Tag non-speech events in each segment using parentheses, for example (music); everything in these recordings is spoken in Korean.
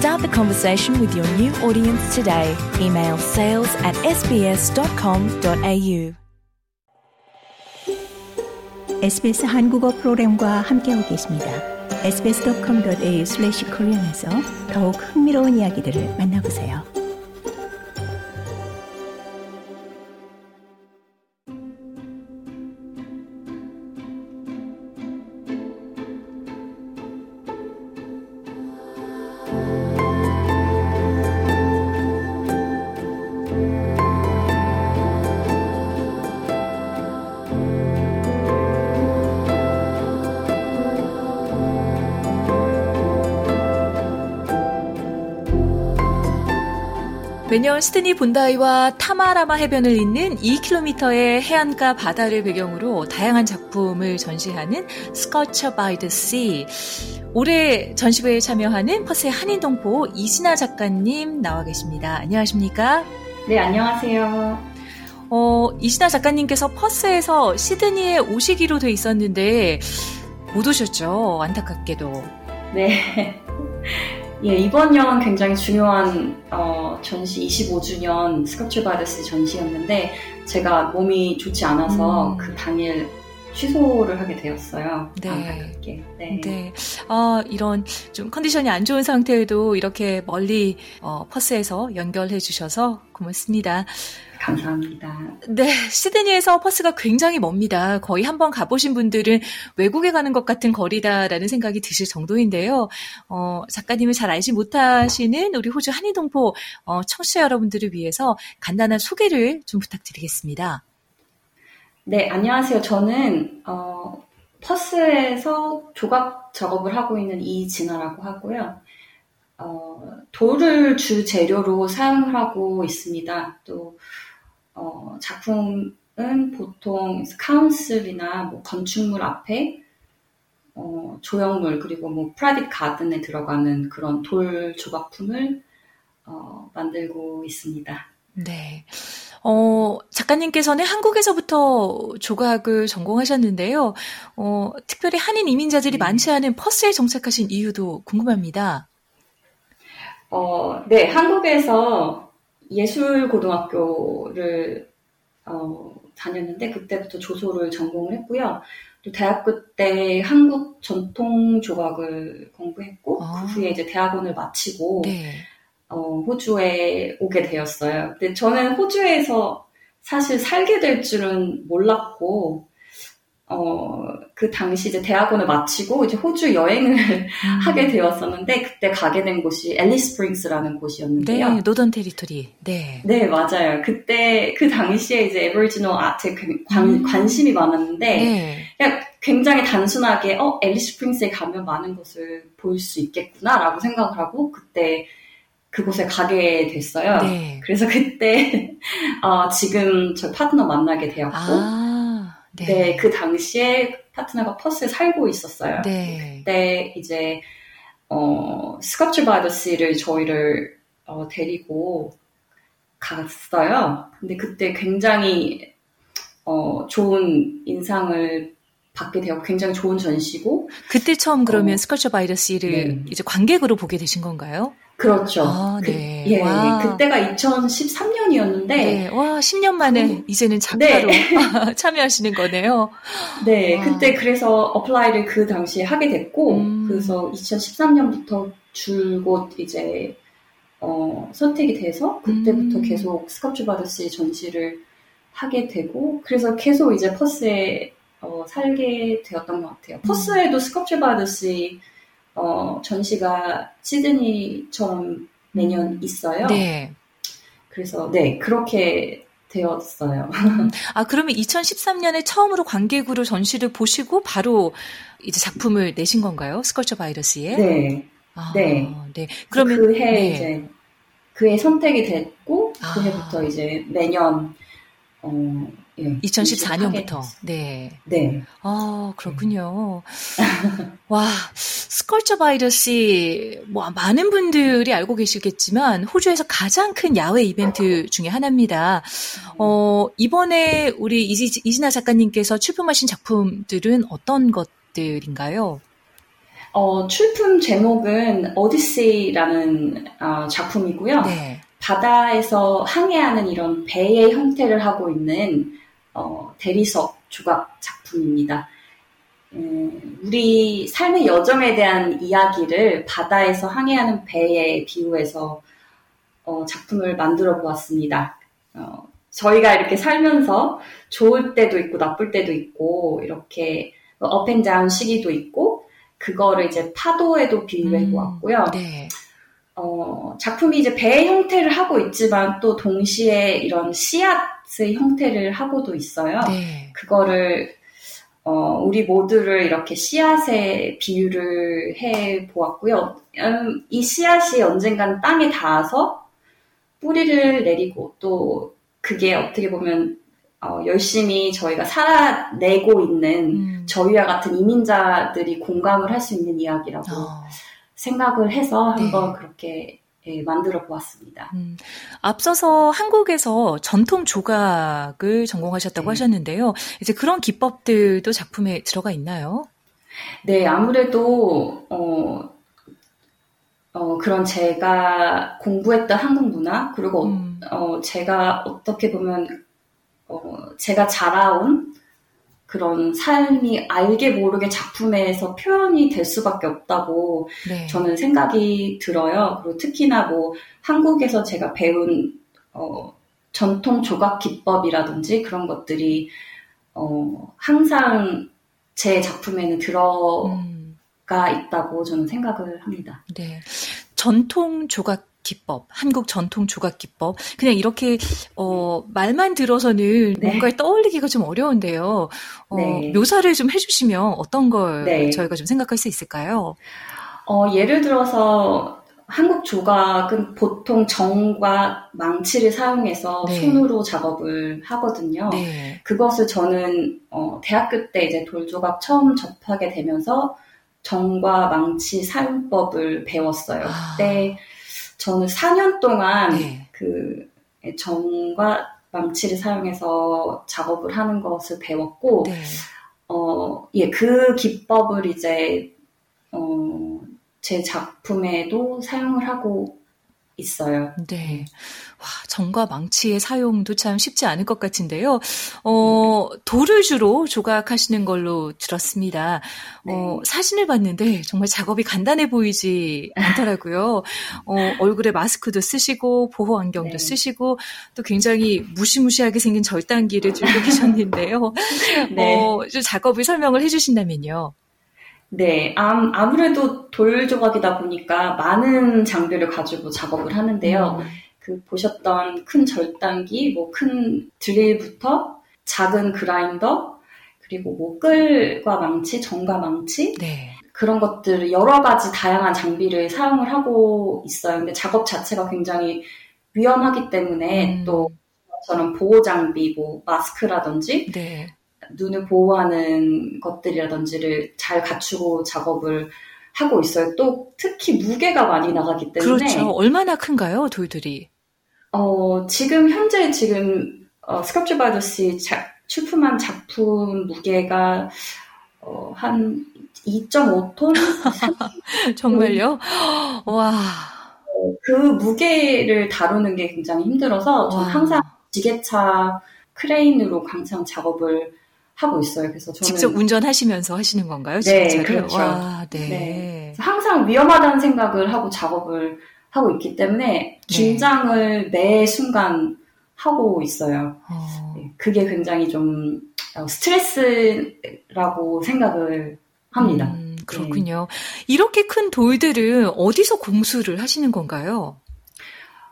Start the conversation with your new audience today. Email sales at sbs.com.au. SBS 한국어 프로그램과 함께하고 계십니다. sbs.com.au/korean에서 더욱 흥미로운 이야기들을 만나보세요. 매년 시드니 본다이와 타마라마 해변을 잇는 2km의 해안가 바다를 배경으로 다양한 작품을 전시하는 Sculpture by the Sea. 올해 전시회에 참여하는 퍼스의 한인동포 이진아 작가님 나와 계십니다. 안녕하십니까? 네, 안녕하세요. 어, 이진아 작가님께서 퍼스에서 시드니에 오시기로 돼 있었는데 못 오셨죠? 안타깝게도. 네. 예, 이번 년 굉장히 중요한 어, 전시 25주년 Sculpture by the Sea 전시였는데 제가 몸이 좋지 않아서 음. 그 당일 취소를 하게 되었어요. 네. 안타깝게. 네. 네. 아, 이런 좀 컨디션이 안 좋은 상태에도 이렇게 멀리 어, 퍼스에서 연결해 주셔서 고맙습니다. 감사합니다. 네, 시드니에서 퍼스가 굉장히 멉니다. 거의 한번 가보신 분들은 외국에 가는 것 같은 거리다라는 생각이 드실 정도인데요. 어, 작가님을 잘 알지 못하시는 우리 호주 한인동포 어, 청취자 여러분들을 위해서 간단한 소개를 좀 부탁드리겠습니다. 네, 안녕하세요. 저는 어, 퍼스에서 조각 작업을 하고 있는 이진아라고 하고요. 어, 돌을 주 재료로 사용을 하고 있습니다. 또 어, 작품은 보통 카운슬이나 뭐 건축물 앞에 어, 조형물 그리고 뭐 프라이빗 가든에 들어가는 그런 돌 조각품을 어, 만들고 있습니다. 네. 어, 작가님께서는 한국에서부터 조각을 전공하셨는데요. 어, 특별히 한인 이민자들이 많지 않은 퍼스에 정착하신 이유도 궁금합니다. 어, 네, 한국에서 예술고등학교를 어, 다녔는데 그때부터 조소를 전공을 했고요. 또 대학교 때 한국 전통 조각을 공부했고 아. 그 후에 이제 대학원을 마치고 네. 어, 호주에 오게 되었어요. 근데 저는 호주에서 사실 살게 될 줄은 몰랐고 어, 그 당시 이제 대학원을 마치고 이제 호주 여행을 (laughs) 하게 되었었는데 그때 가게 된 곳이 앨리스 스프링스라는 곳이었는데요. 네, 노던 테리토리. 네. 네, 맞아요. 그때 그 당시에 이제 Aboriginal art에 그 관, 음. 관심이 많았는데 네. 그냥 굉장히 단순하게 어 앨리스 스프링스에 가면 많은 것을 볼 수 있겠구나라고 생각을 하고 그때 그곳에 가게 됐어요. 네. 그래서 그때 (laughs) 어, 지금 저 파트너 만나게 되었고 아, 네. 네, 그 당시에 파트너가 퍼스에 살고 있었어요. 네. 그때 이제 어, 스컵츠 바더스를 저희를 어, 데리고 갔어요. 근데 그때 굉장히 어, 좋은 인상을 받게 되었고 굉장히 좋은 전시고 그때 처음 그러면 어. 스컬처 바이러스를 네. 이제 관객으로 보게 되신 건가요? 그렇죠. 아, 그, 네. 예, 와. 그때가 2013년이었는데 네. 와, 10년 만에 음. 이제는 작가로 네. (laughs) 참여하시는 거네요. 네, 와. 그때 그래서 apply를 그 당시에 하게 됐고, 음. 그래서 2013년부터 줄곧 이제, 어, 선택이 돼서, 그때부터 음. 계속 Sculpture by the Sea 전시를 하게 되고, 그래서 계속 이제 퍼스에, 어, 살게 되었던 것 같아요. 음. 퍼스에도 Sculpture by the Sea, 어, 전시가 시드니처럼 매년 있어요. 네. 그래서, 네, 그렇게 되었어요. (laughs) 아, 그러면 2013년에 처음으로 관객으로 전시를 보시고 바로 이제 작품을 내신 건가요? 스컬처 바이러스에? 네. 아, 네. 네. 그러면 그해 네. 이제 그해 선택이 됐고 아. 그해부터 이제 매년 어 예, 2014년부터. 하게 됐어요. 네. 네. 아, 그렇군요. (laughs) 와, Sculpture by the Sea, 뭐, 많은 분들이 알고 계시겠지만, 호주에서 가장 큰 야외 이벤트 중에 하나입니다. 어, 이번에 우리 이지, 이진아 작가님께서 출품하신 작품들은 어떤 것들인가요? 어, 출품 제목은 오디세이라는 어, 작품이고요. 네. 바다에서 항해하는 이런 배의 형태를 하고 있는 어, 대리석 조각 작품입니다. 음, 우리 삶의 여정에 대한 이야기를 바다에서 항해하는 배에 비유해서 어, 작품을 만들어 보았습니다. 어, 저희가 이렇게 살면서 좋을 때도 있고 나쁠 때도 있고 이렇게 업앤다운 시기도 있고 그거를 이제 파도에도 비유해 음, 보았고요. 네. 어, 작품이 이제 배의 형태를 하고 있지만 또 동시에 이런 씨앗 의 형태를 하고도 있어요. 네. 그거를 어, 우리 모두를 이렇게 씨앗에 비유를 해 보았고요. 음, 이 씨앗이 언젠간 땅에 닿아서 뿌리를 내리고 또 그게 어떻게 보면 어, 열심히 저희가 살아내고 있는 음. 저희와 같은 이민자들이 공감을 할 수 있는 이야기라고 어, 생각을 해서 네. 한번 그렇게 예, 만들어 보았습니다. 음. 앞서서 한국에서 전통 조각을 전공하셨다고 네. 하셨는데요. 이제 그런 기법들도 작품에 들어가 있나요? 네, 아무래도 어, 어, 그런 제가 공부했던 한국 문화 그리고 음. 어, 제가 어떻게 보면 어, 제가 자라온 그런 삶이 알게 모르게 작품에서 표현이 될 수밖에 없다고 네. 저는 생각이 들어요. 그리고 특히나 뭐 한국에서 제가 배운 어, 전통 조각 기법이라든지 그런 것들이 어, 항상 제 작품에는 들어가 음. 있다고 저는 생각을 합니다. 네. 전통 조각 기법, 한국 전통 조각 기법. 그냥 이렇게, 어, 말만 들어서는 네. 뭔가를 떠올리기가 좀 어려운데요. 어, 네. 묘사를 좀 해주시면 어떤 걸 네. 저희가 좀 생각할 수 있을까요? 어, 예를 들어서 한국 조각은 보통 정과 망치를 사용해서 네. 손으로 작업을 하거든요. 네. 그것을 저는 어, 대학교 때 이제 돌조각 처음 접하게 되면서 정과 망치 사용법을 배웠어요. 아. 그때 저는 4년 동안 네. 그 정과 망치를 사용해서 작업을 하는 것을 배웠고, 네. 어, 예, 그 기법을 이제, 어, 제 작품에도 사용을 하고 있어요. 네. 와, 정과 망치의 사용도 참 쉽지 않을 것 같은데요. 어, 돌을 주로 조각하시는 걸로 들었습니다. 어, 네. 사진을 봤는데 정말 작업이 간단해 보이지 않더라고요. 어, 얼굴에 마스크도 쓰시고 보호 안경도 네. 쓰시고 또 굉장히 무시무시하게 생긴 절단기를 들고 (laughs) 계셨는데요. 네. 어, 좀 작업을 설명을 해주신다면요. 네, 암, 아무래도 돌 조각이다 보니까 많은 장비를 가지고 작업을 하는데요. 음, 그 보셨던 큰 절단기, 뭐 큰 드릴부터 작은 그라인더, 그리고 뭐 끌과 망치, 정과 망치 네. 그런 것들 여러 가지 다양한 장비를 사용을 하고 있어요. 근데 작업 자체가 굉장히 위험하기 때문에 음. 또 저는 보호 장비, 뭐 마스크라든지 네. 눈을 보호하는 것들이라든지를 잘 갖추고 작업을 하고 있어요. 또 특히 무게가 많이 나가기 때문에 그렇죠. 얼마나 큰가요, 돌들이? 어, 지금 현재 지금 어, 스컬프처 바이더시 출품한 작품 무게가 어, 한 2.5톤? (laughs) 정말요? 와. 그 무게를 다루는 게 굉장히 힘들어서 저는 와. 항상 지게차 크레인으로 항상 작업을 하고 있어요. 그래서 저는 직접 운전하시면서 하시는 건가요? 네, 진짜로요? 그렇죠. 와, 네. 네. 항상 위험하다는 생각을 하고 작업을 하고 있기 때문에 긴장을 매 순간 하고 있어요. 어, 네, 그게 굉장히 좀 어, 스트레스라고 생각을 합니다. 음, 그렇군요. 이렇게 큰 돌들은 어디서 공수를 하시는 건가요?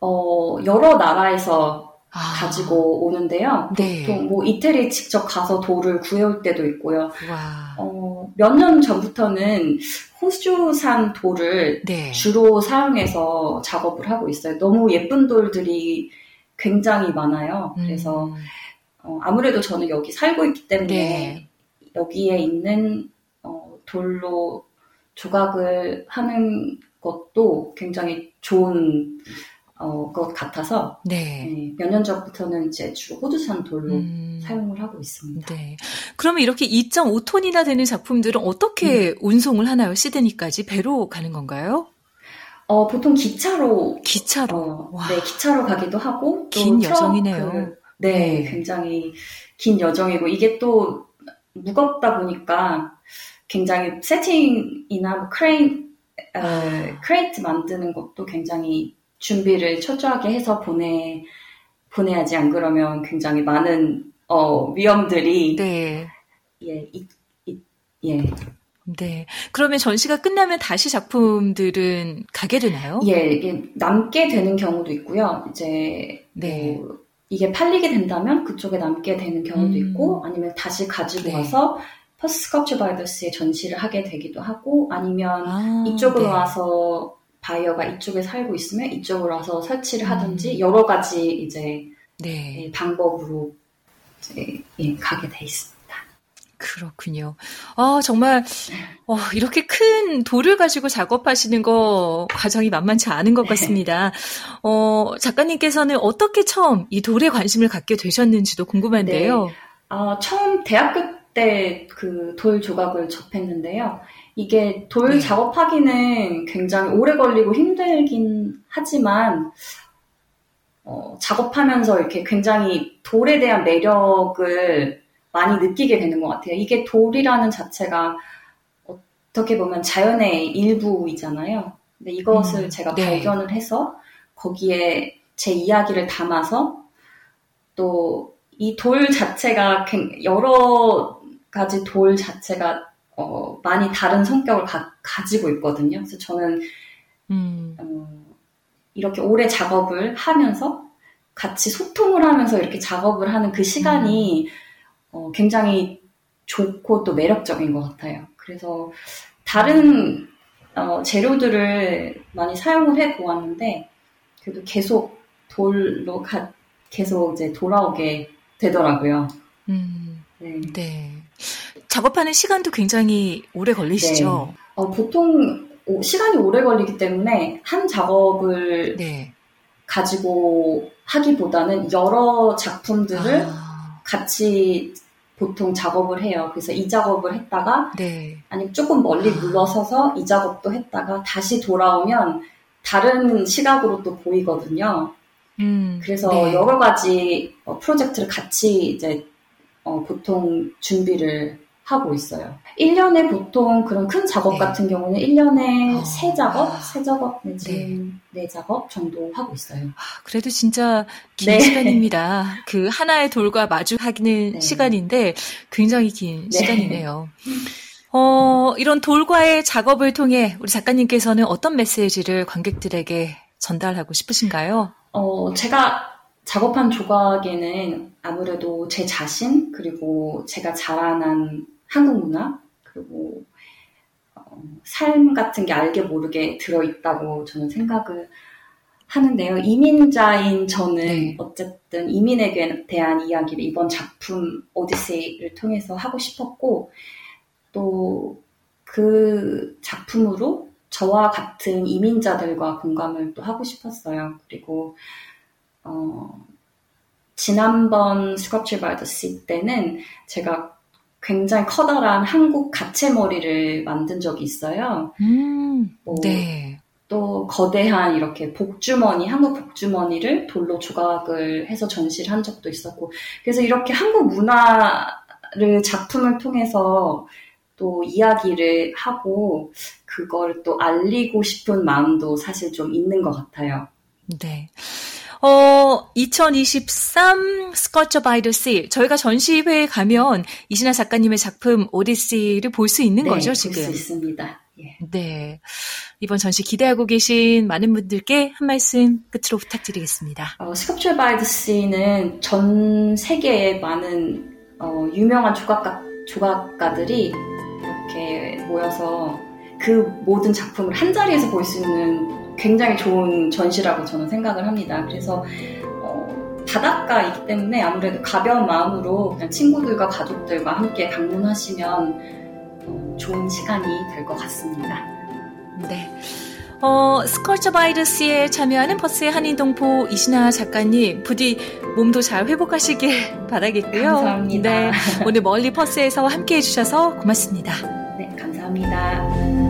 어, 여러 나라에서 아, 가지고 오는데요. 네. 보통 뭐 이태리 직접 가서 돌을 구해올 때도 있고요. 와. 어, 어, 몇 년 전부터는 호주산 돌을 네. 주로 사용해서 작업을 하고 있어요. 너무 예쁜 돌들이 굉장히 많아요. 그래서 음, 어, 아무래도 저는 여기 살고 있기 때문에 네. 여기에 있는 어, 돌로 조각을 하는 것도 굉장히 좋은 어, 것 같아서 네. 몇년 전부터는 이제 주로 호주산 돌로 음, 사용을 하고 있습니다. 네. 그러면 이렇게 2.5톤이나 되는 작품들은 어떻게 운송을 하나요? 시드니까지 배로 가는 건가요? 어, 보통 기차로 기차로. 어, 와. 네, 기차로 가기도 하고 또긴 여정이네요. 그, 네, 네. 굉장히 긴 여정이고 이게 또 무겁다 보니까 굉장히 세팅이나 뭐 크레인 어, 아. crate 만드는 것도 굉장히 준비를 철저하게 해서 보내 보내야지 안 그러면 굉장히 많은 어, 위험들이 네. 예, 이, 이, 예, 네. 그러면 전시가 끝나면 다시 작품들은 가게 되나요? 예, 이게 남게 되는 경우도 있고요. 이제 네. 뭐 이게 팔리게 된다면 그쪽에 남게 되는 경우도 음. 있고 아니면 다시 가지고 네. 와서 스컬처 바이더스에 전시를 하게 되기도 하고 아니면 아, 이쪽으로 네. 와서 바이어가 이쪽에 살고 있으면 이쪽으로 와서 설치를 하든지 음. 여러 가지 이제 네. 예, 방법으로 이제 예, 가게 돼 있습니다. 그렇군요. 아, 정말, 어, 이렇게 큰 돌을 가지고 작업하시는 거 과정이 만만치 않은 것 같습니다. (laughs) 어, 작가님께서는 어떻게 처음 이 돌에 관심을 갖게 되셨는지도 궁금한데요. 아, 처음 대학교 때 그 돌 조각을 접했는데요. 이게 돌 네. 작업하기는 굉장히 오래 걸리고 힘들긴 하지만, 어, 작업하면서 이렇게 굉장히 돌에 대한 매력을 많이 느끼게 되는 것 같아요. 이게 돌이라는 자체가 어떻게 보면 자연의 일부이잖아요. 근데 이것을 음, 제가 네. 발견을 해서 거기에 제 이야기를 담아서 또 이 돌 자체가 굉- 여러 가지 돌 자체가 어, 많이 다른 성격을 가, 지고 있거든요. 그래서 저는 음, 어, 이렇게 오래 작업을 하면서 같이 소통을 하면서 이렇게 작업을 하는 그 시간이 어, 굉장히 좋고 또 매력적인 것 같아요. 그래서 다른 어, 재료들을 많이 사용을 해 보았는데 그래도 계속 돌로 가, 계속 이제 돌아오게 되더라고요. 음, 네. 네. 작업하는 시간도 굉장히 오래 걸리시죠? 어, 보통 오- 시간이 오래 걸리기 때문에 한 작업을 네. 가지고 하기보다는 여러 작품들을 아, 같이 보통 작업을 해요. 그래서 이 작업을 했다가 네. 아니면 조금 멀리 물러서서 이 작업도 했다가 다시 돌아오면 다른 시각으로 또 보이거든요. 음, 그래서 네. 여러 가지 어, 프로젝트를 같이 이제 어, 보통 준비를 하고 있어요. 1년에 보통 그런 큰 작업 네. 같은 경우는 1년에 어. 세 작업, 아. 세 작업 내지 네 작업 정도 하고 있어요. 그래도 진짜 긴 네. 시간입니다. 그 하나의 돌과 마주하는 네. 시간인데 굉장히 긴 네. 시간이네요. (laughs) 어, 이런 돌과의 작업을 통해 우리 작가님께서는 어떤 메시지를 관객들에게 전달하고 싶으신가요? 어, 제가 작업한 조각에는 아무래도 제 자신, 그리고 제가 자라난 한국 문화, 그리고 어, 삶 같은 게 알게 모르게 들어 있다고 저는 생각을 하는데요. 이민자인 저는 네. 어쨌든 이민에 대한 이야기를 이번 작품 오디세이를 통해서 하고 싶었고, 또 그 작품으로 저와 같은 이민자들과 공감을 또 하고 싶었어요. 그리고 어, 지난번 Sculpture by the Sea 때는 제가 굉장히 커다란 한국 가채머리를 만든 적이 있어요. 음, 뭐, 네. 또 거대한 이렇게 복주머니, 한국 복주머니를 돌로 조각을 해서 전시를 한 적도 있었고, 그래서 이렇게 한국 문화를 작품을 통해서 또 이야기를 하고, 그걸 또 알리고 싶은 마음도 사실 좀 있는 것 같아요. 네. 어, 2023 Sculpture by the Sea. 저희가 전시회에 가면 이진아 작가님의 작품 오디세이를 볼 수 있는 네, 거죠, 볼 지금? 수 있습니다. 예. 네. 이번 전시 기대하고 계신 많은 분들께 한 말씀 끝으로 부탁드리겠습니다. 어, Sculpture by the Sea는 전 세계의 많은 어, 유명한 조각가, 조각가들이 이렇게 모여서 그 모든 작품을 한 자리에서 볼 수 있는 굉장히 좋은 전시라고 저는 생각을 합니다. 그래서 어, 바닷가이기 때문에 아무래도 가벼운 마음으로 그냥 친구들과 가족들과 함께 방문하시면 어, 좋은 시간이 될 것 같습니다. 네. 어, 스컬처 바이러스에 참여하는 퍼스의 한인동포 이신아 작가님, 부디 몸도 잘 회복하시길 (laughs) 바라겠고요. 감사합니다. 네. 오늘 멀리 퍼스에서 함께 해주셔서 고맙습니다. 네, 감사합니다.